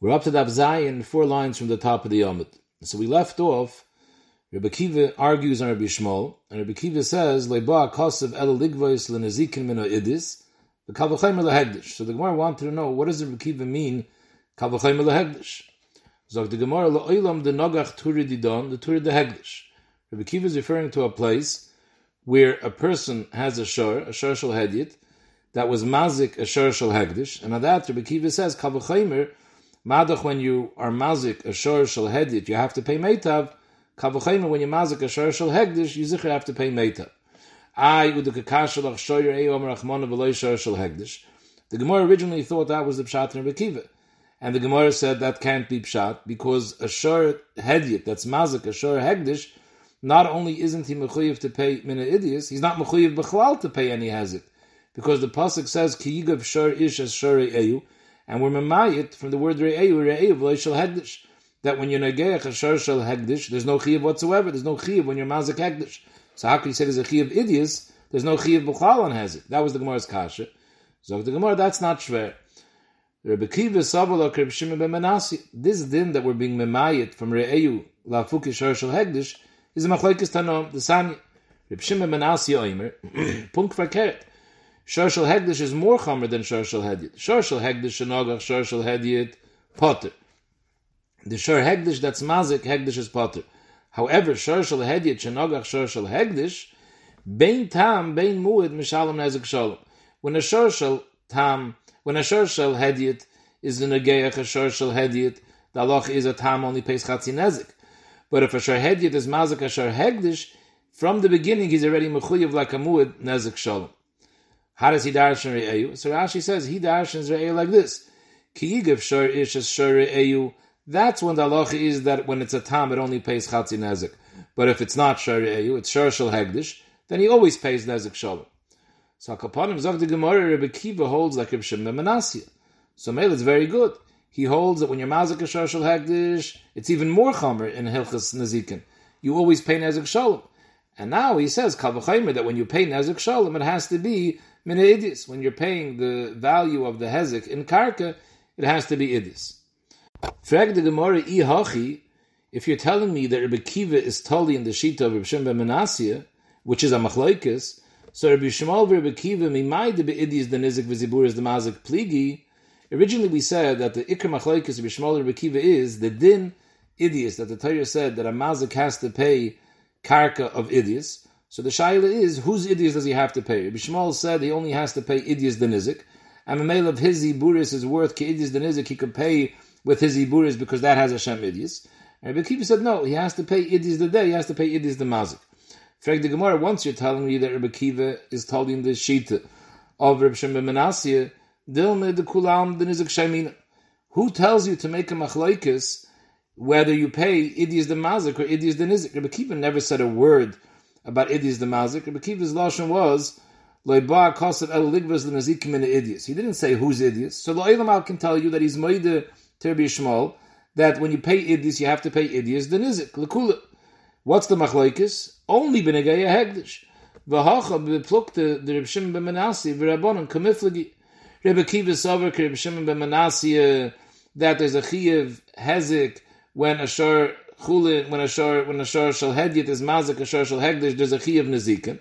We're up to Daf Zayin, four lines from the top of the Yomit. So we left off, Rabbi Kiva argues on Rabbi Shmuel, and Rabbi Kiva says, Leba kosev el ligvois lenezikin mino idis, the lehegdish. So the Gemara wanted to know, what does Rabbi Kiva mean, kalvachayim lehegdish? Zog the Gemara, le'olam de nogach turi the turi de hegdish. Rabbi Kiva is referring to a place where a person has a shor, a shor shal hedyet, that was mazik a shor shal hegdish, and on that Rabbi Kiva says, kalvachayim er Madach, when you are mazik a shor shel hedit, you have to pay meitav. Kavachayim, when you mazik a shor shel hegdish, you zikr have to pay meitav. I udukakashalach shoyer eyom rachmona v'loy shor shel hegdish. The Gemara originally thought that was the pshat in Rekiva. And the Gemara said that can't be pshat because a shor hedit, that's mazik, a shor hegdish, not only isn't he mechuyev to pay mina idias, he's not mechuyev b'chlal to pay any hezit. Because the pasuk says, ki yigav shor ish as shor eyu, and we're memayit from the word re'eu, re'eu, v'loishal hegdish. That when you're negeach a shor shel hegdish, there's no chiyav whatsoever. There's no chiyav when you're mazik hegdish. So how can you say there's a chiyav idias? There's no chiyav b'chal on has it. That was the Gemara's kasha. So the Gemara, that's not shver. Rabbi Kiva Savala Krib Shimon ben Menassi. This din that we're being memayit from re'eu lafuki shor shel hegdish is a machlekes tanom, the sani. Reb Shimon ben Menassi oimer, punk verkehrt. Shorshel Hegdish is more chomer than Shorshel Hedyet. Shorshel Hegdish shenogach Shorshel Hedyet potter. The Shor Hegdish that's mazik Hegdish is potter. However, Shorshel Hedyet shenogach Shorshel Hegdish bein tam bein muad mishalom nezik shalom. When a Shorshel tam when a Shorshel Hedyet is in a a Shorshel Hedyet, the halach is a tam only pays chatzi nezik. But if a Shor Hedyet is mazik a Shor Hegdish, from the beginning he's already mechuyev like a muad nezik shalom. How does he darshan re'eyu? So Rashi says he darshans re'eyu like this. That's when the halacha is that when it's a tam, it only pays chatzi nezik. But if it's not shor re'eyu, it's shor shel hegdish, then he always pays nezik shalom. So Akapanim Zog the Gemara, Rebbe Kiva holds like Reb Shimon. So Mele is very good. He holds that when you're mazik shor shel hegdish, it's even more chomer in Hilchas Nezikin. You always pay nezik shalom. And now he says, Kalvachaymer, that when you pay nezik shalom, it has to be Mina idis. When you're paying the value of the hezek in karka, it has to be idis. Frag the Gemara i hachi, if you're telling me that Rabbi Kiva is totally in the shita of Rabbi Shimon ben which is a machlokes, so Rabbi Shmuel Rabbi Kiva mimai de beidis the nizik v'zibur is the mazik pligi. Originally we said that the ikar machlokes Rabbi Shmuel Rabbi Kiva is the din idius that the Torah said that a mazik has to pay karka of idius. So the shaila is, whose idias does he have to pay? Rabbi Shmuel said he only has to pay idias the nizik. And a male of his iburis is worth idias the nizik, he could pay with his iburis because that has a shem idias. And Rabbi said, no, he has to pay idias the day, he has to pay idias the mazik. Frag the Gemara, once you're telling me that Rabbi Kiva is telling in the shita of Rabbi Shimon Menasya, dilme de kulam the nizik shemina. Who tells you to make a machlaikis whether you pay idias the mazik or idias the nizik? Rabbi Kiva never said a word about idis the mazik. Rabbi Kiva's lashon was loiba kosav el ligvas the mazikim in idis. He didn't say who's idis. So the Eilamal can tell you that he's moide terbi shmol that when you pay idis, you have to pay idis the nizik lekula. What's the machlokes? Only b'negaya hegdish. V'hacha b'plukte the Reb Shimon ben Menassi v'rabbonon kamiflagi. Rabbi Kiva sover Reb Shimon ben that there's a chiyev hezik when a shor chulin when a shor when a shor shall hedyet is mazik a shor shall hegdish there's a chiyav nezikin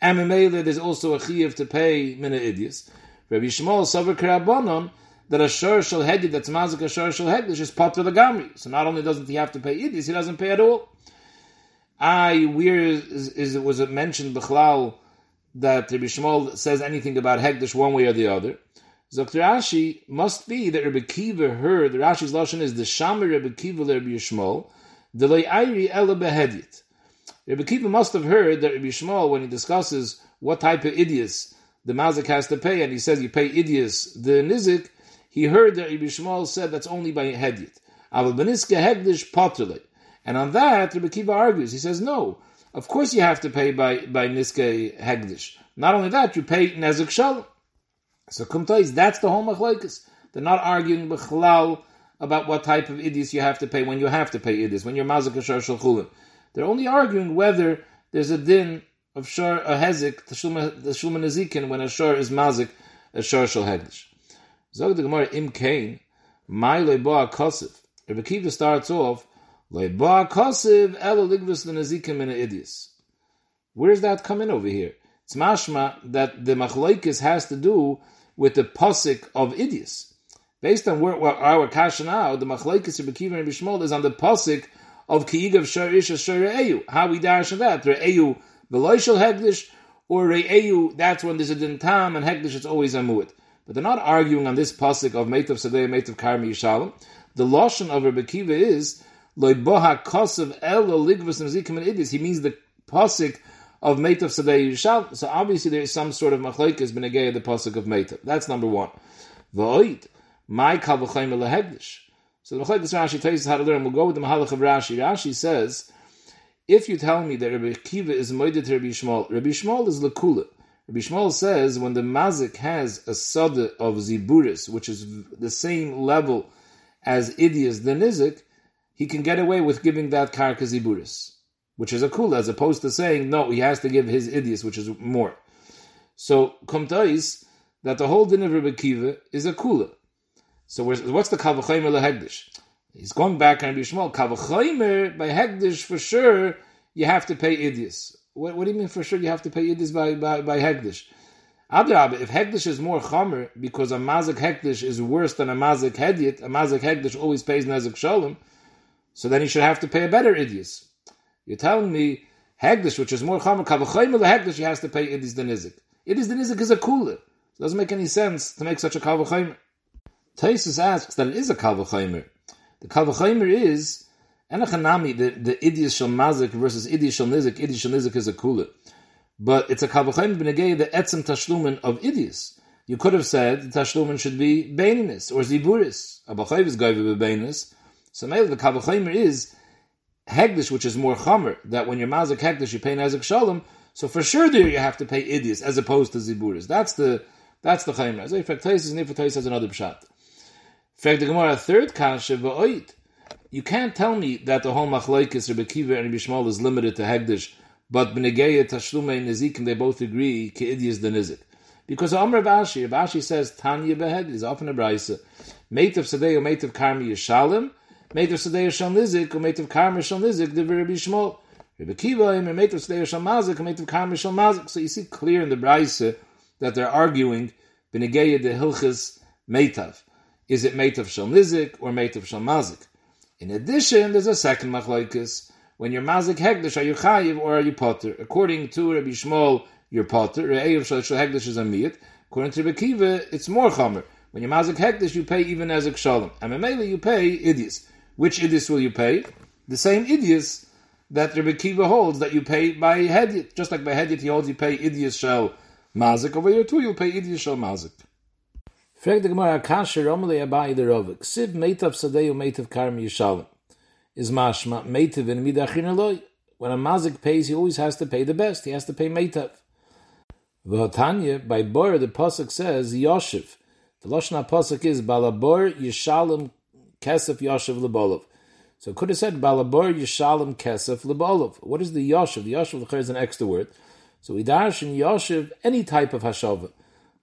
and memele there's also a chiyav to pay mina idius. Rabbi Shmuel sover karabonon that a shor shall hedyet that's mazik a shor shall hegdish is part of the gamri. So not only doesn't he have to pay idius, he doesn't pay at all. I where is, is it was it mentioned b'chlal that Rabbi Shmuel says anything about hegdish one way or the other? Dr. Rashi must be that Rabbi Kiva heard, Rashi's lashon is the Shamer Rabbi Kiva Rabbi Shmuel, Delay Ayri Ela Behedit. Rabbi Kiva must have heard that Rabbi Shmuel, when he discusses what type of idios the mazik has to pay, and he says you pay idios the nizik, he heard that Rabbi Shmuel said that's only by hedit. And on that, Rabbi Kiva argues. He says, no, of course you have to pay by, by niske hegdish. Not only that, you pay nezik shalom. So kumtais, that's the whole machlokes. They're not arguing b'chlal about what type of idis you have to pay when you have to pay idis, when you're mazik a shor. They're only arguing whether there's a din of shor a hezik, the shulman nezikin, when a shor is mazik a shor hegdish. Zog the Gemara im kain, My leba kosiv. Rabbi Kiva starts off leba kosiv ela ligvus the lenazikim in idius. Where does that come in over here? It's mashma that the machlokes has to do with the posik of idius. Based on where, our kasha now, the machlokes Rabbi Kiva and Rabbi Shmuel is on the posik of kiyigav shor re'eyu. How we dash on that? Re'eyu veloishal hegdish, or re'eyu, that's when there's a din tam, and hegdish it's always a mu'it. But they're not arguing on this pasuk of Meitav Sadeh, Meitav Karmi Yishalom. The loshon of Rabbi Kiva is loiboha kosav el ligvus nezikim and idis. He means the pasuk of Meitav Sadeh Yishalom. So obviously there is some sort of machlekes benegay the pasuk of Meitav. That's number one. V'oid my kavachayim lehegdish. So the machlekes Rashi tells us how to learn. We'll go with the mahalach of Rashi. Rashi says, if you tell me that Rabbi Kiva is moedet Rabbi Shmuel, Rabbi Shmuel is lekula. Rabbi Shmuel says when the mazik has a sada of ziburis, which is the same level as idias the nizik, he can get away with giving that karka ziburis, which is a kula, as opposed to saying no, he has to give his idias, which is more. So kumtais that the whole din of Rabbi Kiva is a kula. So what's the kavachaymer lehegdish? He's going back on Rabbi Shmuel. Kavachaymer by hegdish for sure you have to pay idias. What, what, do you mean for sure you have to pay Yiddish by, by, by Hegdish? If Hegdish is more Chomer, because a Mazik Hegdish is worse than a Mazik Hedyet, a Mazik Hegdish always pays Nezik Shalom, so then he should have to pay a better Idius. You're telling me Hegdish, which is more Chomer, Kavachayim the Hegdish, he has to pay Idis the Nizik. Idis the Nizik is a cooler. It doesn't make any sense to make such a Kavachayim. Taisus asks that it is a Kavachayim. The Kavachayim is Enochanami, the, the Idias Shal Mazik versus Idias Shal Nizik, Idias Shal Nizik is a kula. But it's a Kavachayim B'negei, the Etzem Tashlumen of Idias. You could have said the Tashlumen should be Beininus or Ziburis. Abachayv is Gaiva Beininus. So maybe the Kavachayim is Hegdish, which is more Chomer, that when you're Mazik Hegdish, you pay Nazik Shalom. So for sure there you have to pay Idias as opposed to Ziburis. That's the that's the. As a fact, Taisis and Nifat has another pshat. In fact, the Gemara, third kasha, v'oit. You can't tell me that the whole machlokes Rebbe Kiva and Rebbe Shmuel is limited to Hegdish, but B'negeya, Tashlume, and Nizikim, they both agree, Ke'idi is the Nizik. Because Amr Bashi, Bashi says, Tanya Behed is often a Braisa. Mate of Sadeh or of Karmi Yishalim, Mate of Sadeh Shal Nizik, or of Karmi Shal Nizik, the Rebbe Shmuel. Rebbe Kiva, and Mate of Sadeh Shal Mazik, or of Karmi Shal Mazik. So you see clear in the Braisa that they're arguing, B'negeya the Hilchis Meitav. Is it Meitav Shal Nizik or Meitav Shal Mazik? In addition, there's a second machlokes. When you're mazik hegdish, are you chayiv or are you potter? According to Rabbi Shmuel, you're potter. Re'eyev shal hegdish is a miyat. According to Rabbi Kiva, it's more chamer. When you're mazik hegdish, you pay even as a kshalom. And memele, you pay idias. Which idias will you pay? The same idias that Rabbi Kiva holds that you pay by hedyet. Just like by hedyet, he holds you pay idias shal mazik. Over here too, you'll pay idias shal mazik. Frag the Gemara Kasher Romele Abai the Rov. Ksiv Meitav Sadeu Meitav Karmi Yishalom. Is mashma Meitav Eloi. When a mazik pays, he always has to pay the best. He has to pay Meitav. V'hotanya, by Bor, the Pasuk says, Yoshev. The Lashna Pasuk is Balabor Yishalom Kesef Yoshev Lebolov. So could have said Balabor Yishalom Kesef Lebolov. What is the Yoshev? The Yoshev is an extra word. So we dash in Yoshev any type of Hashava.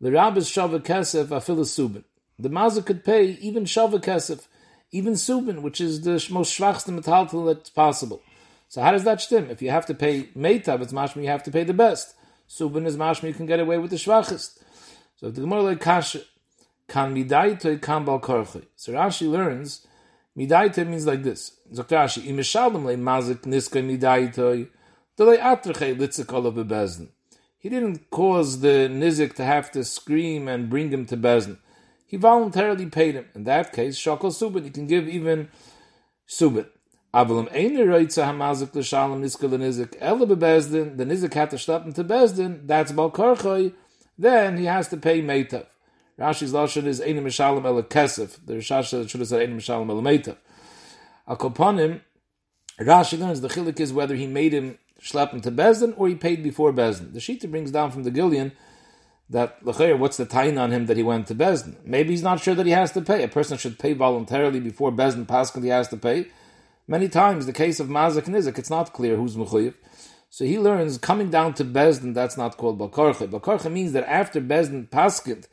The rabbis shava kesef afil subin. The mazik could pay even shava kesef, even subin, which is the most schwachste metaltal that's possible. So how does that stem? If you have to pay meitav, it's mashma you have to pay the best. Subin is mashma you can get away with the schwachest. So the Gemara like kasha kan midaito kan bal korche. So Rashi learns midaito means like this. Zok Rashi im shalom le mazik niska midaito delay atreche litzikol of bebezdin. He didn't cause the Nizik to have to scream and bring him to Bezdin. He voluntarily paid him. In that case, Shokal Subin, he can give even Subin. Avalim Eine Reitza Hamazik L'Shalom Niska L'Nizik Ele Bebezdin, the Nizik had to stop him to Bezdin, that's Balkarchoi, then he has to pay Meitav. Rashi's Lashon is Eine Mishalom Ele Kesef. The Rashash should have said Eine Mishalom Ele Meitav. Akoponim, Rashi learns the chilik is whether he made him schlep him to Bezdin or he paid before Bezdin. The Shita brings down from the Gillian that what's the tain on him that he went to Bezdin? Maybe he's not sure that he has to pay. A person should pay voluntarily before Bezdin Paskin he has to pay. Many times, the case of Mazik Nizik, it's not clear who's Mechuyev. So he learns coming down to Bezdin, that's not called Bakarche. Bakarche means that after Bezdin Paskid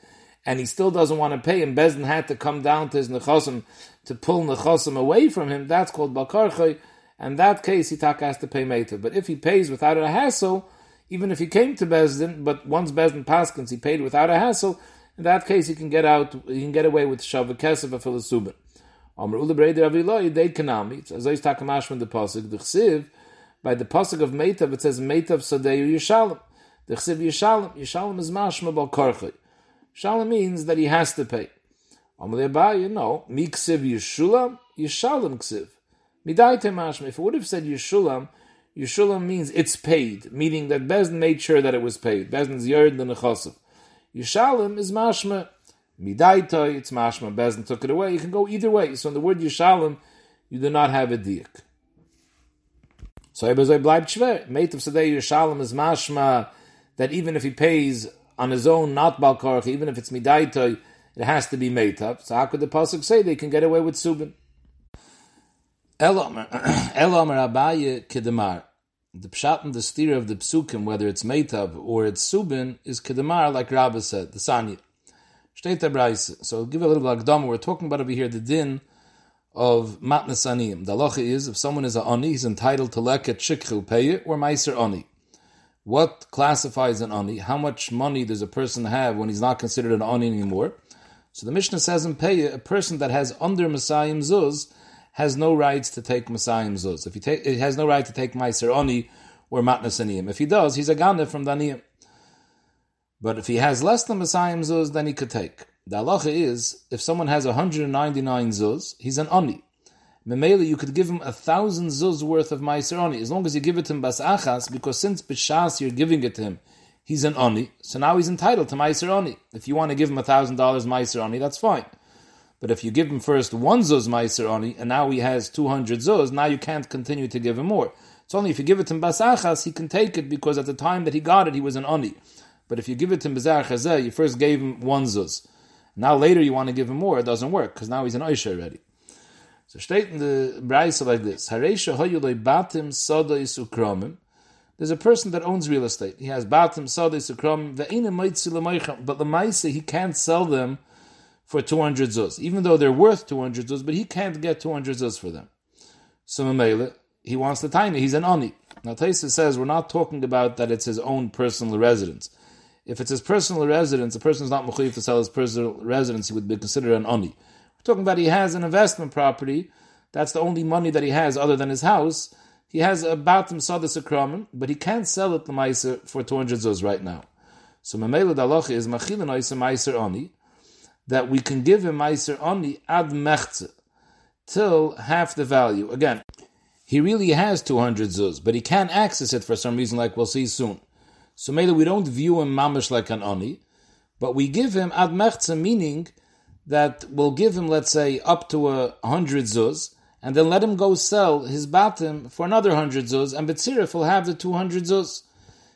and he still doesn't want to pay, and Bezdin had to come down to his nechosim to pull nechosim away from him, that's called balkarchay. And that case, he has to pay meitav. But if he pays without a hassle, even if he came to Bezdin, but once Bezdin paskins, he paid without a hassle, in that case, he can get out, he can get away with Shavah Kesef of Philisubin. Amr Ula Breder Aviloi, Deit Kanami, it's I takamash from the Pasuk, the Chsiv, by the Pasuk of Meitav, it says Meitav Sadeyu Yishalem. The Chsiv Yishalem, Yishalem is Mashma Bal Korchai. Shalom means that he has to pay. Amr Abai, you know, Mi Ksiv Yishulam, Yishalem Ksiv. Midaite Mashma, if it would have said Yishulam, Yishulam means it's paid, meaning that Bezdin made sure that it was paid. Bezdin's Yerd the Nechosav. Yishalim is mashma. Midaitoi, it's mashma. Bezdin took it away. You can go either way. So in the word Yishalim, you do not have a diak. So Ebezoi bleibt schwer. Meit of Sadei Yishalim is mashma that even if he pays on his own, not Balkarch, even if it's Midaitoi, it has to be made up. So how could the Pasuk say they can get away with Subin? Elomer Abaye Kedemar the pshat and the steer of the psukim, whether it's meitav or it's subin, is kedemar, like Rabbi said, the sanya. So give a little agdam. We're talking about over here the din of matnas aniyim. The halacha is if someone is a ani, he's entitled to leket shikchil pay or meiser ani. What classifies an ani? How much money does a person have when he's not considered an ani anymore? So the Mishnah says in pay a person that has under Messiah zuz has no rights to take Masayim Zuz. If he, he has no right to take Meiser Oni or Matnas Aniyim. If he does, he's a Gane from Daniyim. But if he has less than Masayim Zuz, then he could take. The halacha is, if someone has 199 Zuz, he's an Oni. Memele, you could give him a thousand Zuz worth of Meiser Oni, as long as you give it to him Bas Achas, because since Bishas you're giving it to him, he's an Oni, so now he's entitled to Meiser Oni. If you want to give him a thousand dollars Meiser Oni, that's fine. But if you give him first one zuz meiser oni, and now he has 200 zuz, now you can't continue to give him more. It's only if you give it to him basachas, he can take it because at the time that he got it, he was an oni. But if you give it to him you first gave him one zuz. Now later you want to give him more, it doesn't work, because now he's an oisha already. So state in the Braisa like this, batim isukromim. There's a person that owns real estate. He has batim soda isukromim, but the maisa, he can't sell them for 200 zuz, even though they're worth 200 zuz, but he can't get 200 zuz for them. So Mamela, he wants the tiny, he's an oni. Now Taisa says we're not talking about that it's his own personal residence. If it's his personal residence, a person is not mechuyev to sell his personal residence, he would be considered an oni. We're talking about he has an investment property, that's the only money that he has other than his house. He has a batim sadis akramen, but he can't sell it to for 200 zuz right now. So Mamela Dalacha is machilin oisa meiser oni, that we can give him Meiser Ani ad mechze, till half the value. Again, he really has 200 zuz, but he can't access it for some reason, like we'll see soon. So maybe we don't view him mamish like an Ani, but we give him ad mechze, meaning that we'll give him, let's say, up to a hundred zuz, and then let him go sell his batim for another hundred zuz, and Betzirif will have the 200 zuz,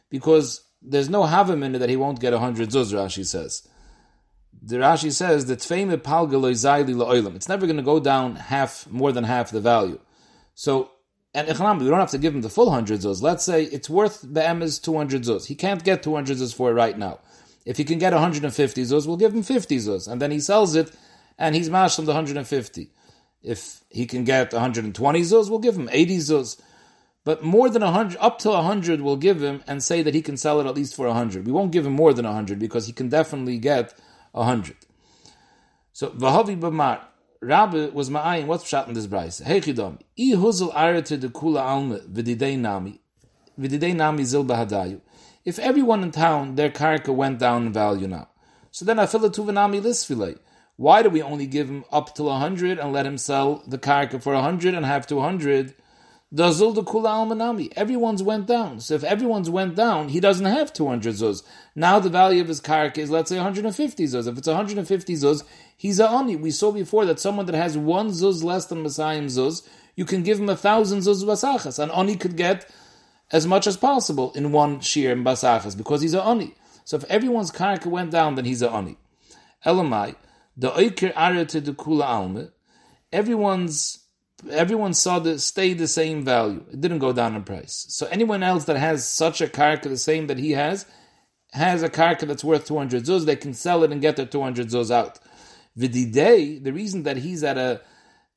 because there's no havim in it that he won't get a hundred zuz, Rashi says the Rashi says that fame palgaloizai la oilam. It's never going to go down half, more than half the value. So, and Ichnam, we don't have to give him the full hundred zuz. Let's say it's worth the M 200 zuz. He can't get 200 zuz for it right now. If he can get 150 zuz, we'll give him 50 zuz. And then he sells it, and he's mashed on the 150. If he can get 120 zuz, we'll give him 80 zuz. But more than 100, up to 100, we'll give him and say that he can sell it at least for 100. We won't give him more than 100 because he can definitely get a hundred. So Vahavi Bamar, Rabbi was ma'ayin, what's shot in this price? Hey Chidom, i huzel arete de kula alme v'didei nami, v'didei nami zil bahadayu. If everyone in town, their karka went down in value now. So then afila tuvanami lisfile. Why do we only give him up till a hundred and let him sell the karka for a hundred and have two hundred? The kula almanami. Everyone's went down. So if everyone's went down, he doesn't have 200 zuz. Now the value of his karka is, let's say, 150 zuz. If it's 150 zuz, he's a oni. We saw before that someone that has one zuz less than Messiah zuz, you can give him a thousand zuz basachas. An oni could get as much as possible in one shear in basachas because he's a oni. So if everyone's karka went down, then he's a oni. Elamai, the oiker arete de kula alme, everyone's everyone saw the stay the same value. It didn't go down in price. So anyone else that has such a karka the same that he has has a karka that's worth 200 zuz, they can sell it and get their 200 zuz out. Vididei, the reason that he's at a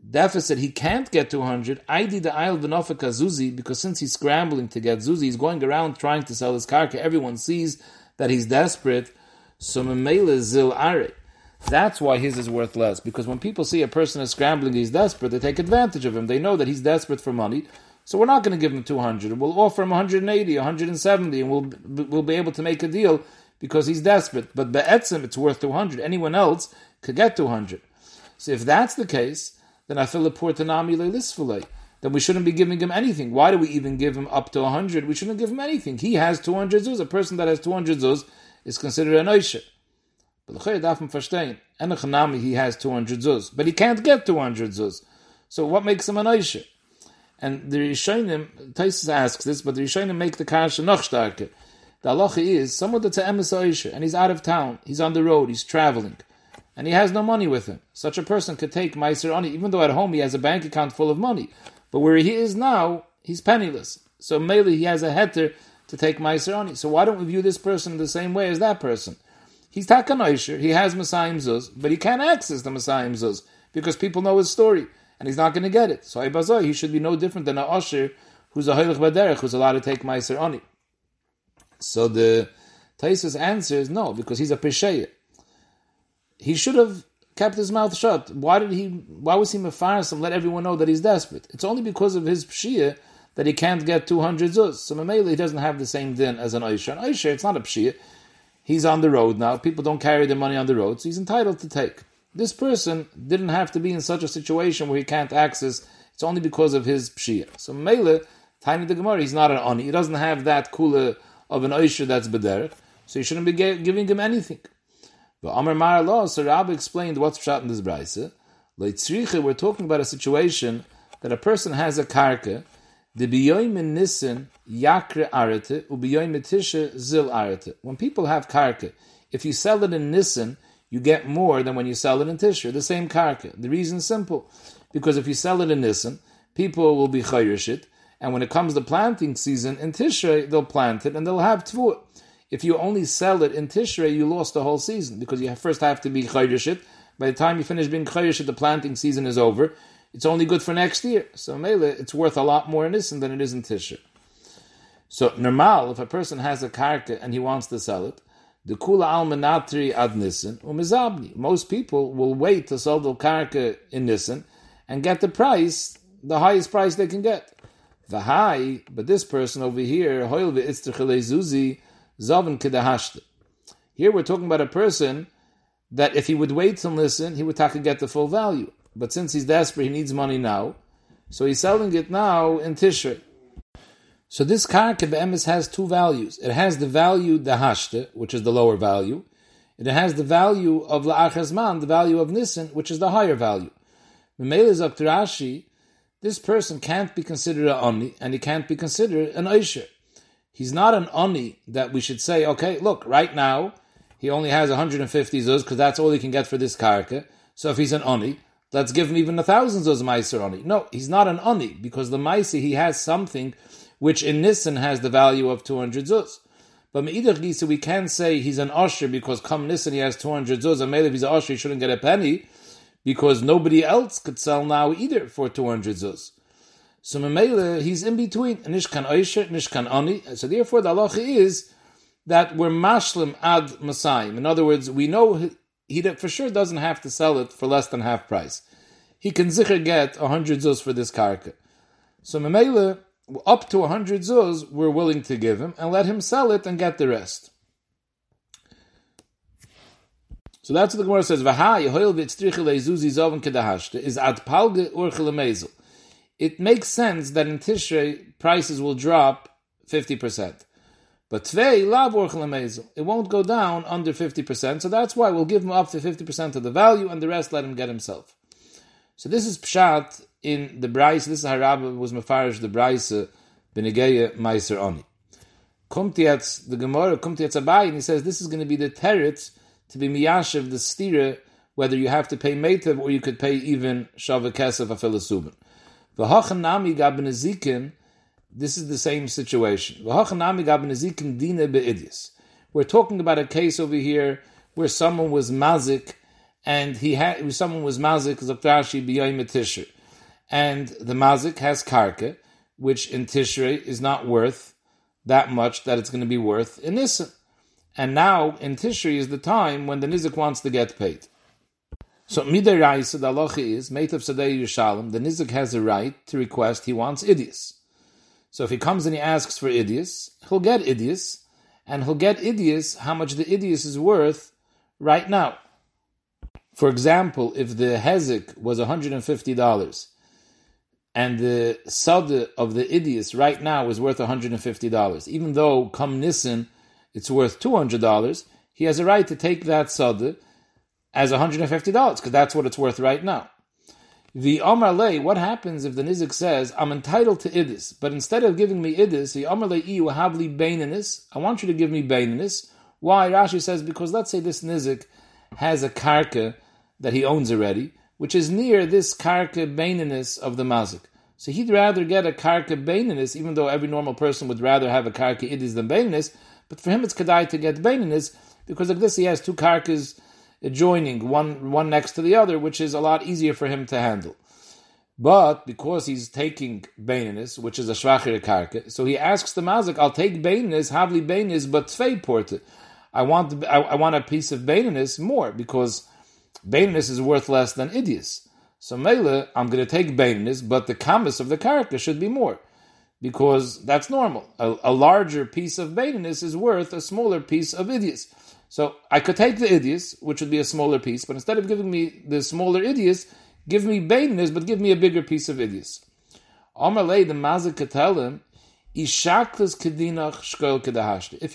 deficit, he can't get 200, I did the Isle Vinofika Zuzi, because since he's scrambling to get Zuzi, he's going around trying to sell his karka, everyone sees that he's desperate, so Memele Zil Are. That's why his is worth less, because when people see a person is scrambling, he's desperate, they take advantage of him. They know that he's desperate for money, so we're not going to give him 200. We'll offer him 180, 170, and we'll, we'll be able to make a deal because he's desperate. But Be'etzim, it's worth 200. Anyone else could get 200. So if that's the case, then I feel a poor Tanami Lisfule. Then we shouldn't be giving him anything. Why do we even give him up to 100? We shouldn't give him anything. He has 200 zuz. A person that has 200 zuz is considered an oisher. But the man verstehen. Enochanami, he has 200 zuz. But he can't get 200 zuz. So what makes him an oisher? And the Rishonim, Taisus asks this, but the Rishonim make the kasha noch starker. The halacha is someone that's an emes and he's out of town, he's on the road, he's traveling, and he has no money with him. Such a person could take meiser ani, even though at home he has a bank account full of money. But where he is now, he's penniless. So mainly he has a heter to take meiser ani. So why don't we view this person the same way as that person? He's takanoisher, he has Messiah Zuz, but he can't access the Messiah Zuz because people know his story and he's not going to get it. So Ibazoi, he should be no different than a Usher who's a Heilich Baderech, who's allowed to take Meiser Oni. So the Taisus answer is no, because he's a Pesheya. He should have kept his mouth shut. Why did he? Why was he mefaris and let everyone know that he's desperate? It's only because of his pshia that he can't get two hundred zuz. So Mamela he doesn't have the same din as an Aisha. An Aisha, it's not a pshia. He's on the road now. People don't carry their money on the road, so he's entitled to take. This person didn't have to be in such a situation where he can't access. It's only because of his pshia. So Mele, tiny the Gemara, he's not an ani. He doesn't have that kula of an oisha that's bederech, so you shouldn't be giving him anything. But Amar Mar law, so Rabbi explained what's shot in this Braisa. Leitzriche, we're talking about a situation that a person has a karka, the biyoim in nissen yakre arete, ubiyoim tisha zil arete. When people have karka, if you sell it in nissen, you get more than when you sell it in Tishrei, the same karka. The reason is simple, because if you sell it in Nisan, people will be chayrishit, and when it comes to planting season in Tishrei, they'll plant it and they'll have tfuah. If you only sell it in Tishrei, you lost the whole season because you first have to be chayrishit. By the time you finish being chayrishit, the planting season is over. It's only good for next year. So mele, it's worth a lot more in Nisan than it is in Tishrei. So normal, if a person has a karka and he wants to sell it, the kula almanatri ad nissen umizabni. Most people will wait to sell the karka in nissen and get the price, the highest price they can get. The high, but this person over here. Here we're talking about a person that if he would wait to listen, he would take and get the full value. But since he's desperate, he needs money now, so he's selling it now in Tishrei. So this karka be'emes has two values. It has the value the dahashte, which is the lower value. It has the value of la'achazman, the value of nissen, which is the higher value. Memele Rashi, this person can't be considered an oni, and he can't be considered an oisher. He's not an oni that we should say, okay, look, right now, he only has 150 zuz, because that's all he can get for this karka. So if he's an oni, let's give him even a thousand zuz meiser oni. No, he's not an oni, because the meiser, he has something which in Nissen has the value of 200 zuz. But Me'idach Gisa, we can say he's an usher because come Nissen he has 200 zuz, and maybe if he's an usher, he shouldn't get a penny because nobody else could sell now either for 200 zuz. So Memele, he's in between, Nishkan Oisher, Nishkan Ani. So therefore, the halacha is that we're mashlim ad Masayim. In other words, we know he, for sure doesn't have to sell it for less than half price. He can zikr get 100 zuz for this karka. So Memele, up to 100 zuz we're willing to give him and let him sell it and get the rest. So that's what the Gemara says. Is It makes sense that in Tishrei prices will drop 50%. But tvei lav It won't go down under 50%, so that's why we'll give him up to 50% of the value and the rest let him get himself. So this is pshat in the Braisa. This is how Rabbi was mafarish the Braisa uh, b'negeya meiser oni. Kommt the Gemara, kommt jetzt abai, and he says this is going to be the teretz to be miyashiv the stira whether you have to pay meitav or you could pay even shava kesef afilasubin. V'hachan nami gab. This is the same situation. We're talking about a case over here where someone was mazik and he had someone was mazik zaktashi b'yayim tishrei, and the mazik has karka, which in tishrei is not worth that much that it's going to be worth in Nisan. And now in Tishrei is the time when the nizik wants to get paid. So midei raisa the is mate of sadei yishalom. The nizik has a right to request he wants idius. So if he comes and he asks for idius, he'll get idius, and he'll get idius how much the idius is worth right now. For example, if the hezek was $150 and the sada of the idius right now is worth $150, even though come Nissen it's worth $200, he has a right to take that sada as $150 because that's what it's worth right now. The Omar Lay, what happens if the Nizik says, I'm entitled to Idis, but instead of giving me Idis, the Omar Lay you have li Bainanis, I want you to give me Bainanis. Why? Rashi says, because let's say this Nizik has a karka that he owns already, which is near this karka Bainanis of the Mazik. So he'd rather get a karka Bainanis, even though every normal person would rather have a karka Idis than Bainanis, but for him it's Kedai to get Bainanis, because like this he has two karkas adjoining, one, one next to the other, which is a lot easier for him to handle. But because he's taking Bainanis, which is a Shvachir Karka, so he asks the Mazik, I'll take Bainanis, Havli Bainanis, but Tvei Porte. I want, I, I, want a piece of Bainanis more, because Bainanis is worth less than Idius. So Mele, I'm going to take Bainanis, but the Kamas of the Karka should be more, because that's normal. A, a larger piece of Bainanis is worth a smaller piece of Idius. So I could take the idius, which would be a smaller piece, but instead of giving me the smaller idius, give me bainis, but give me a bigger piece of idius. Amalei, the mazik tell him, if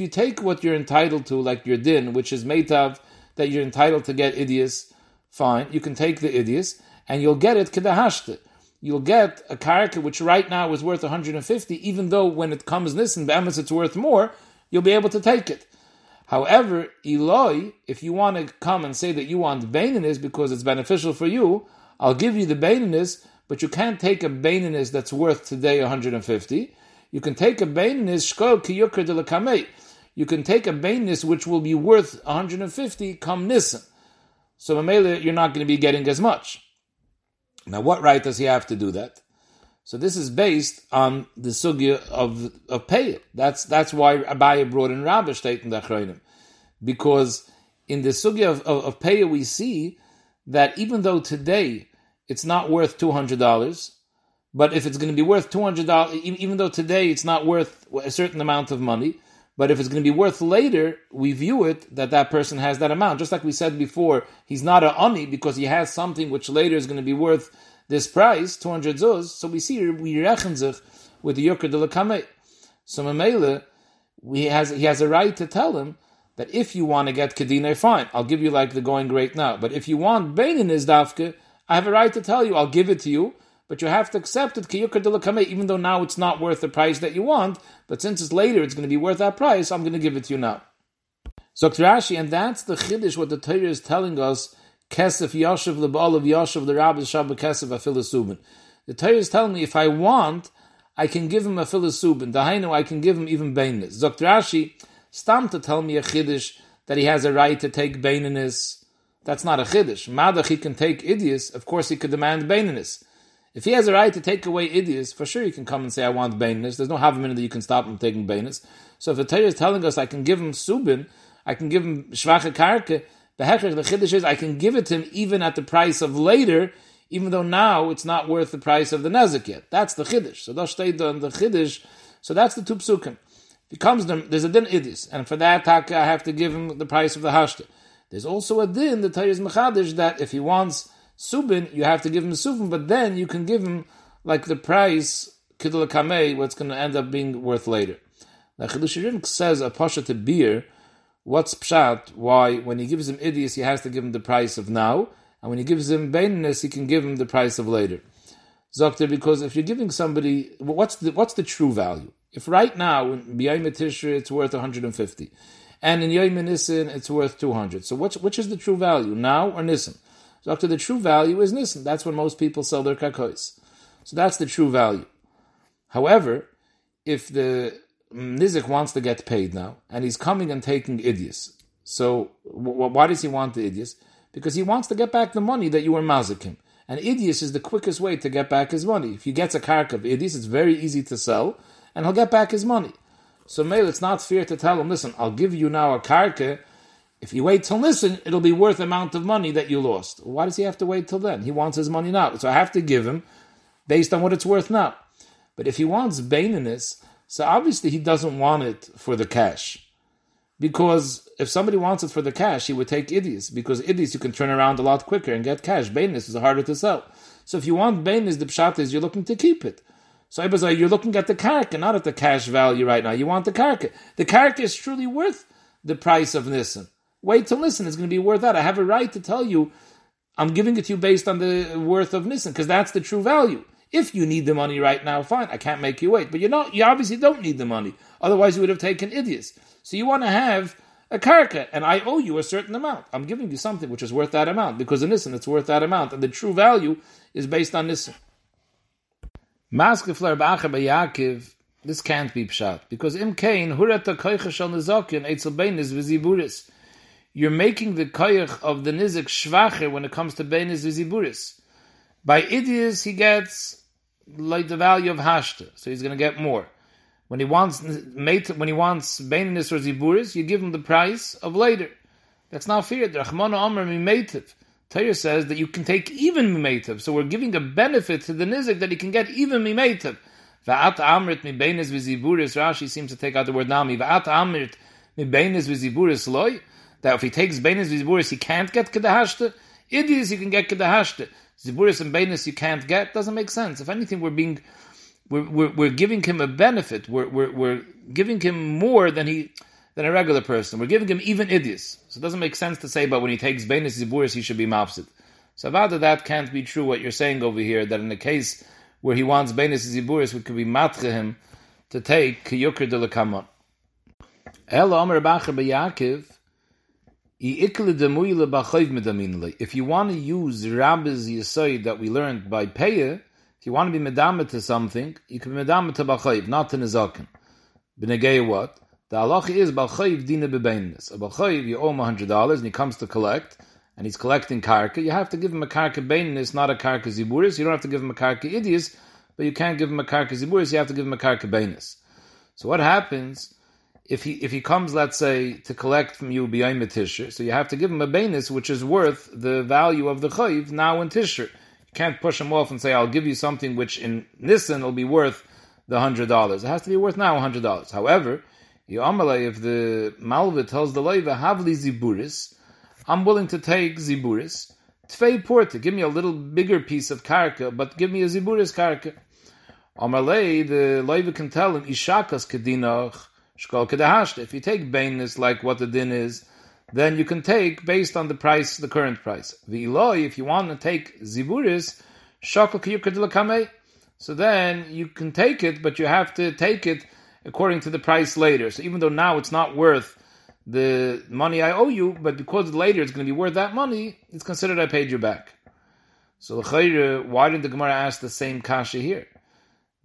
you take what you're entitled to, like your din, which is meitav, that you're entitled to get idius, fine, you can take the idius, and you'll get it kedahashte. You'll get a karaka which right now is worth 150, even though when it comes nissen, be'emes it's worth more, you'll be able to take it. However, Eloi, if you want to come and say that you want Baininis because it's beneficial for you, I'll give you the Baininis, but you can't take a Baininis that's worth today 150. You can take a Baininis, Shkol Kiyukr de Kamei. You can take a Baininis which will be worth 150 come Nisan. So Mamela, you're not going to be getting as much. Now, what right does he have to do that? So this is based on the sugya of of pay. That's that's why Abaye brought in Rabbi state in the Achronim. Because in the sugya of, of, of we see that even though today it's not worth two hundred dollars, but if it's going to be worth two hundred dollars, even though today it's not worth a certain amount of money, but if it's going to be worth later, we view it that that person has that amount. Just like we said before, he's not a ani because he has something which later is going to be worth this price, 200 zuz, so we see we rechen sich with the yoker de So Mamela, he has, he has a right to tell him that if you want to get Kadina, fine, I'll give you like the going great now. But if you want Beinin is dafke, I have a right to tell you, I'll give it to you, but you have to accept it, even though now it's not worth the price that you want, but since it's later, it's going to be worth that price, I'm going to give it to you now. So Rashi, and that's the chiddush, what the Torah is telling us Kesef Yoshev Lebal of Yoshev the Rabbi Shabbat Kesef Afilasubin. The Torah is telling me if I want, I can give him a Filasubin. Dahainu, I can give him even Bainis. Dr. Rashi, stam to tell me a Chiddush that he has a right to take Bainis. That's not a Chiddush. Madach, he can take Idius, of course he could demand Bainis. If he has a right to take away Idius, for sure he can come and say, I want Bainis. There's no half a minute that you can stop him taking Bainis. So if the Torah is telling us I can give him Subin, I can give him Shvacha Karke, the hechech, the chiddush is I can give it to him even at the price of later, even though now it's not worth the price of the nezik yet. That's the chiddush. So that's the chiddush. So that's the two psukim. He comes there's a din idis, and for that I have to give him the price of the hashta. There's also a din, the Tayyaz Mechadish, that if he wants subin, you have to give him subin, but then you can give him like the price, kidul kamei, what's going to end up being worth later. Now Chidush says a pasha to beer, What's pshat? Why, when he gives him idios, he has to give him the price of now, and when he gives him baininess, he can give him the price of later. Zokter, because if you're giving somebody, what's the what's the true value? If right now in B'yayim Tishri it's worth 150, and in Yom Nissen it's worth 200, so which which is the true value, now or Nissen? Zokter, the true value is Nissen. That's when most people sell their kakois. So that's the true value. However, if the Nizik wants to get paid now, and he's coming and taking idios. So w- why does he want the idios? Because he wants to get back the money that you were mazikim. And idios is the quickest way to get back his money. If he gets a kark of idios, it's very easy to sell, and he'll get back his money. So Mail, it's not fair to tell him, listen, I'll give you now a karka. If you wait till listen, it'll be worth amount of money that you lost. Why does he have to wait till then? He wants his money now. So I have to give him based on what it's worth now. But if he wants baininess, so obviously he doesn't want it for the cash. Because if somebody wants it for the cash, he would take idios. Because idios you can turn around a lot quicker and get cash. Baininess is harder to sell. So if you want baininess, the pshat is you're looking to keep it. So like, you're looking at the karka, not at the cash value right now. You want the karka. The karka is truly worth the price of Nissan. Wait to listen. It's going to be worth that. I have a right to tell you I'm giving it to you based on the worth of Nissan because that's the true value. If you need the money right now, fine. I can't make you wait. But you know, you obviously don't need the money. Otherwise, you would have taken idios. So you want to have a karka, and I owe you a certain amount. I'm giving you something which is worth that amount because in Nissan it's worth that amount, and the true value is based on Nissan. Maskefler ba'acher ba'yakiv, this can't be pshat. Because im kain, hurata koicha shal nizokin, eitzel beinis v'ziburis. You're making the koich of the nizik schwacher when it comes to beinis v'ziburis. By idios, he gets like the value of hashta, so he's going to get more. When he wants when he wants beinis or ziburis, you give him the price of later. That's not fair. The Rachmana Omer mimetiv. Torah says that you can take even mimetiv. So we're giving a benefit to the nizik that he can get even mimetiv. Va'at amrit mibenis v'ziburis. Rashi seems to take out the word nami. Va'at amrit mibenis v'ziburis loy. That if he takes benis v'ziburis, he can't get kedahashta. Idios, he can get kedahashta. Ziburis and benis you can't get. Doesn't make sense. If anything, we're being we're, we're, we're giving him a benefit. We're, we're, we're giving him more than he than a regular person. We're giving him even idios. So it doesn't make sense to say, but when he takes Bainis Ziburis, he should be mafsid. So about that can't be true what you're saying over here, that in the case where he wants Bainis Ziburis, we could be matcha him to take Kiyukr de Lakamon. El Omer Bacher Beyakiv, if you want to use Rabbi's Yisoid that we learned by Peah, if you want to be medama to something, you can be medama to Bachayv, not to Nizakin. B'negei what? The halacha is balchayiv dina bebeinis. A balchayiv, you owe him hundred dollars, and he comes to collect, and he's collecting karka. You have to give him a karka beinis, not a karka ziburis. You don't have to give him a karka idias, but you can't give him a karka ziburis. You have to give him a karka beinis. So what happens if he if he comes, let's say, to collect from you beyond tisher? So you have to give him a beinis, which is worth the value of the chayiv now in tisher. You can't push him off and say, "I'll give you something which in Nissan will be worth the hundred dollars." It has to be worth now hundred dollars. However Yomalei, if the Malva tells the Leiva, Havli Ziburis, I'm willing to take Ziburis. Tvei Porta, give me a little bigger piece of karka, but give me a Ziburis karka. Amalei, the Leiva can tell him, Ishakas Kedinoch, Shkol Kedahashta. If you take Bainis like what the din is, then you can take based on the price, the current price. The Eloi, if you want to take Ziburis, Shakal Kiyukadilakame, so then you can take it, but you have to take it according to the price later. So even though now it's not worth the money I owe you, but because later it's going to be worth that money, it's considered I paid you back. So why did the Gemara ask the same kasha here?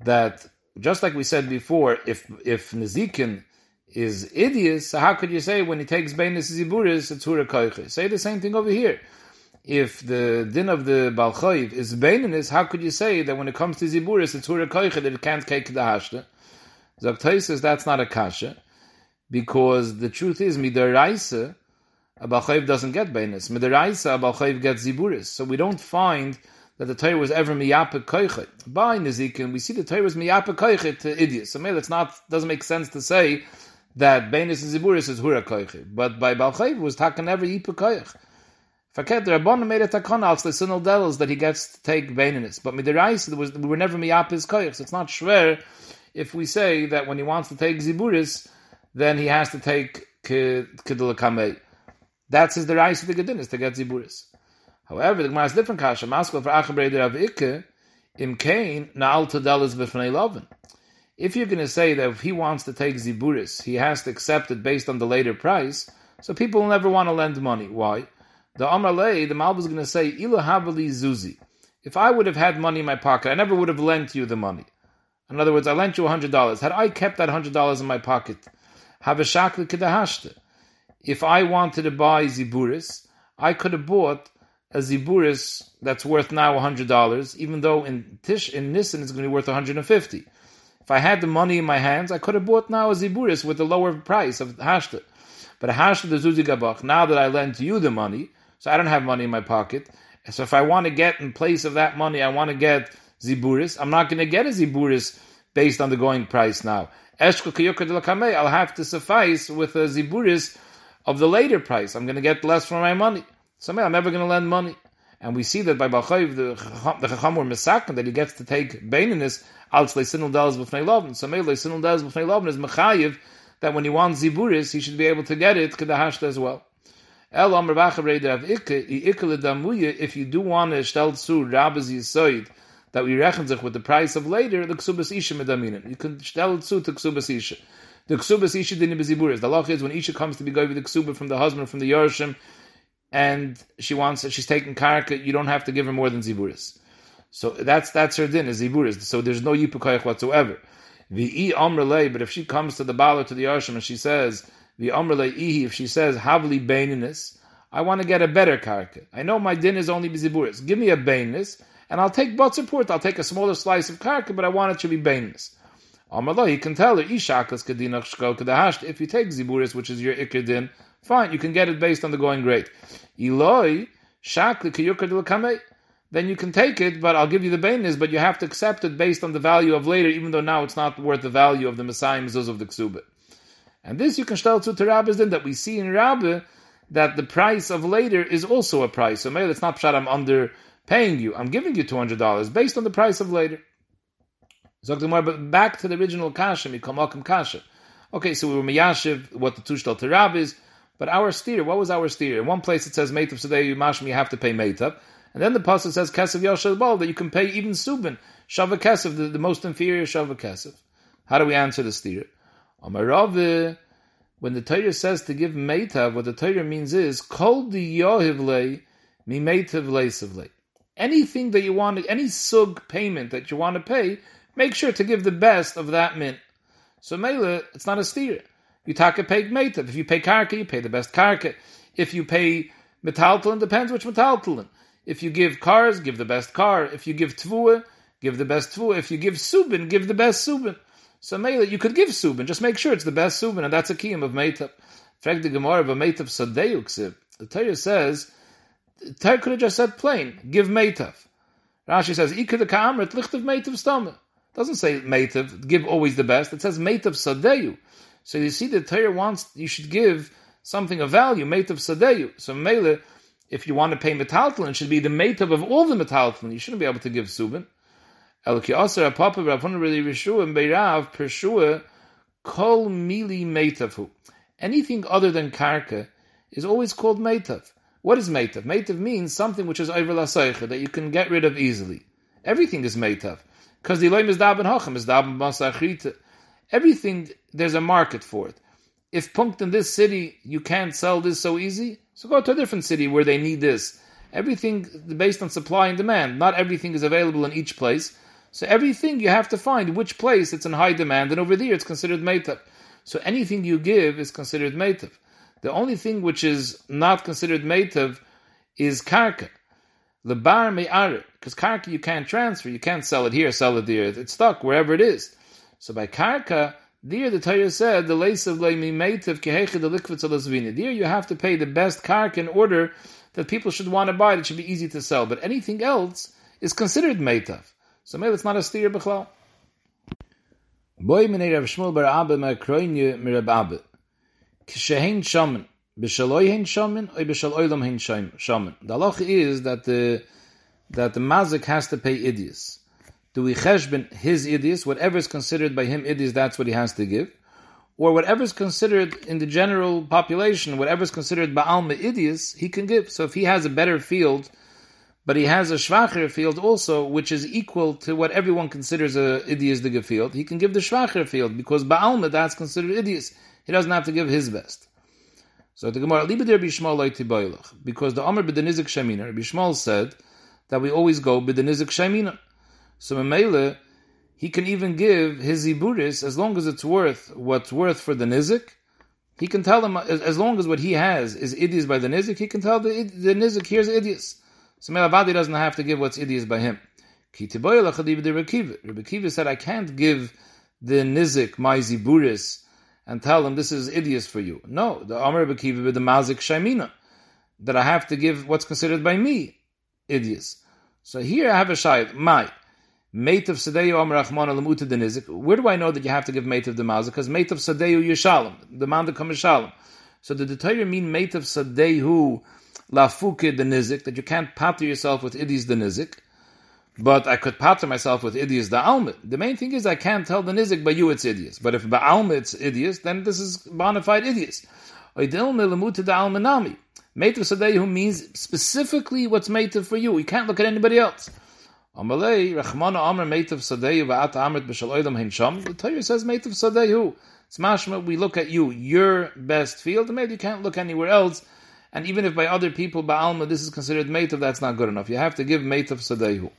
That just like we said before, if if Nezikin is idiot, so how could you say when he takes Bainis Ziburis, it's Hura? Say the same thing over here. If the din of the Balchayiv is Bainis, how could you say that when it comes to Ziburis, it's Hura that it can't take the Hashta? Zaktai says that's not a kasha, because the truth is, midaraisa, Abalchayv doesn't get Bainis. Midaraisa, Abalchayv gets Ziburis. So we don't find that the Torah was ever miyapa koichet. By Nezikin, we see the Torah was miyapa koichet to idiot. So maybe it's not, doesn't make sense to say that Bainis and Ziburis is hura koichet. But by Balchayv was taken never yipa koich. Faket, the Rabbanah made a takana al the sinal devils that he gets to take Bainis. But midaraisa, we were never miyapa his koich. So it's not shver if we say that when he wants to take ziburis, then he has to take kidul kamei. That's his derais of the gedinis to get ziburis. However, the Gemara is different kasha. Maskal for achabreder of ikke im kain naal lovin. If you're going to say that if he wants to take ziburis, he has to accept it based on the later price, so people will never want to lend money. Why? The Amar Lei, the Malva is going to say, Ila Zuzi. If I would have had money in my pocket, I never would have lent you the money. In other words, I lent you hundred dollars. Had I kept that hundred dollars in my pocket, have a. If I wanted to buy ziburis, I could have bought a ziburis that's worth now hundred dollars, even though in Tish in Nisan it's going to be worth one hundred and fifty. If I had the money in my hands, I could have bought now a ziburis with a lower price of hashta. But hashta the zuzi gabach. Now that I lent you the money, so I don't have money in my pocket. So if I want to get in place of that money, I want to get ziburis. I'm not going to get a ziburis based on the going price now. I'll have to suffice with a ziburis of the later price. I'm going to get less for my money. So I'm never going to lend money. And we see that by Bachayiv, the, Chacham were misakin, that he gets to take Baininis, als leisinul dalaz b'fnei lovin. So may leisinul dalaz b'fnei lovin is Mechayiv, that when he wants Ziburis, he should be able to get it, Kedahashta as well. El Amr Vachav Rav Ikke, if you do want to stel zu Rabbis Yisoid, that we reckon with the price of later, the Ksubas Isha medaminin. You can stel zu to Ksubas Isha. The Ksubas Isha didn't be Ziburis. The law is when Isha comes to be with the Ksuba from the husband, from the Yorshim, and she wants she's taking karka, you don't have to give her more than ziburis. So that's that's her din is ziburis. So there's no yipukayach whatsoever. The amrele, but if she comes to the bala to the yarshim and she says the amrele ihi, if she says havli baininus, I want to get a better karka. I know my din is only ziburis. Give me a baininus, and I'll take but support. I'll take a smaller slice of karka, but I want it to be baininus. Amrele, you can tell her ishakas kadinach shkol kadahasht. If you take ziburis, which is your ikir din, Fine, you can get it based on the going rate. Eloi, shakli then you can take it, but I'll give you the bainis, but you have to accept it based on the value of later, even though now it's not worth the value of the Messiah Mezuz of the Ksubah. And this you can tell to Rabbis then that we see in Rabbi that the price of later is also a price. So maybe it's not pshat I'm underpaying you. I'm giving you two hundred dollars based on the price of later. But back to the original kasha, mikamakam kasha. Okay, so we were miyashiv what the tushtal terab is. But our steer, what was our steer? In one place it says Meitav Sadei Mashmi, you have to pay Meitav. And then the pasuk says Kesev Yoshel Bal, that you can pay even Subin, Shava the, the most inferior Shava. How do we answer the steer? Amarave, when the Torah says to give Meitav, what the Torah means is, Kol di Yohivle, mi Meitav Leisavle. Anything that you want, any sug payment that you want to pay, make sure to give the best of that mint. So Mela, it's not a steer. You take a pay metav. If you pay karka, you pay the best karka. If you pay metaltalin, depends which metaltalin. If you give cars, give the best car. If you give tvua, give the best tvua. If you give subin, give the best subin. So Mela, you could give subin, just make sure it's the best subin, and that's a kiyum of metav. Frag the Gemara of a metav sadeyuksiv. The Torah says, Torah could have just said plain, give metav. Rashi says, ikad ka'amrit lichtav metav stama. Doesn't say metav, give always the best. It says metav sadeyu. So you see, the Torah wants you should give something of value, of sadeyu. So mele, if you want to pay metaltalin, it should be the mate of all the metaltalin. You shouldn't be able to give subin. El ki aser apapa ravuna really rishua and beirav pershua kol mili meitavu. Anything other than karka is always called meitav. What is meitav? Meitav means something which is over that you can get rid of easily. Everything is meitav. Because the loim is daben hochem, is daben masachrita. Everything, there's a market for it. If punked in this city, you can't sell this so easy, so go to a different city where they need this. Everything based on supply and demand. Not everything is available in each place. So everything you have to find which place it's in high demand, and over there it's considered meitav. So anything you give is considered meitav. The only thing which is not considered meitav is karka. The bar me'are, because karka you can't transfer, you can't sell it here, sell it there. It's stuck wherever it is. So by karka, there the Torah said the lace of leimi meitiv kehechid the liquid There you have to pay the best karka in order that people should want to buy. It should be easy to sell. But anything else is considered meitav. So maybe it's not a steer b'chlal. Boy Rav Shmuel bar Abba. Kishehin shaman. B'shaloi hein shaman or b'shal oilam shaman. The halach is that the that the mazik has to pay idios do we cheshbon his idis, whatever is considered by him idis, that's what he has to give, or whatever is considered in the general population, whatever is considered ba'alma idis, he can give. So if he has a better field, but he has a schwacher field also, which is equal to what everyone considers a idis the field, he can give the schwacher field because ba'alma that's considered idis. He doesn't have to give his best. So the Gemara, Libidir Bishmal because the Amr b'denizik Shemina, Bishmal said that we always go b'denizik Shemina. So Mamela, he can even give his ziburis as long as it's worth what's worth for the nizik. He can tell him as, long as what he has is idias by the nizik, he can tell the, the nizik here's idias. So Melabadi doesn't have to give what's idias by him. Rabbi Kiva said, I can't give the nizik my ziburis and tell him this is idias for you. No, the Amr Rabbi Kiva with the mazik shaimina that I have to give what's considered by me idias. So here I have a shayt, my. Mate of Sadeyu Am Rachman Alamuta Denizik. Where do I know that you have to give mate of the Mazik? Because mate of Sadeyu Yishalom, the man that comes Shalom. So did the Torah mean mate of Sadeyu Lafuke the Nizik, that you can't patter yourself with Idis the Nizik, but I could patter myself with Idis the Almit. The main thing is I can't tell the Nizik by you it's Idias. But if by Almit it's Idias, then this is bona fide Idias. Of Sadeyu means specifically what's mate for you. You can't look at anybody else. Amalei, Rachmana Amr Meitav Sadeyu Va'at Amrit B'Shal Oidam Hein Sham. The Torah says Meitav Sadeyu. It's mashma, we look at you, your best field, maybe you can't look anywhere else. And even if by other people, Ba'alma, this is considered Meitav, that's not good enough. You have to give Meitav Sadeyu.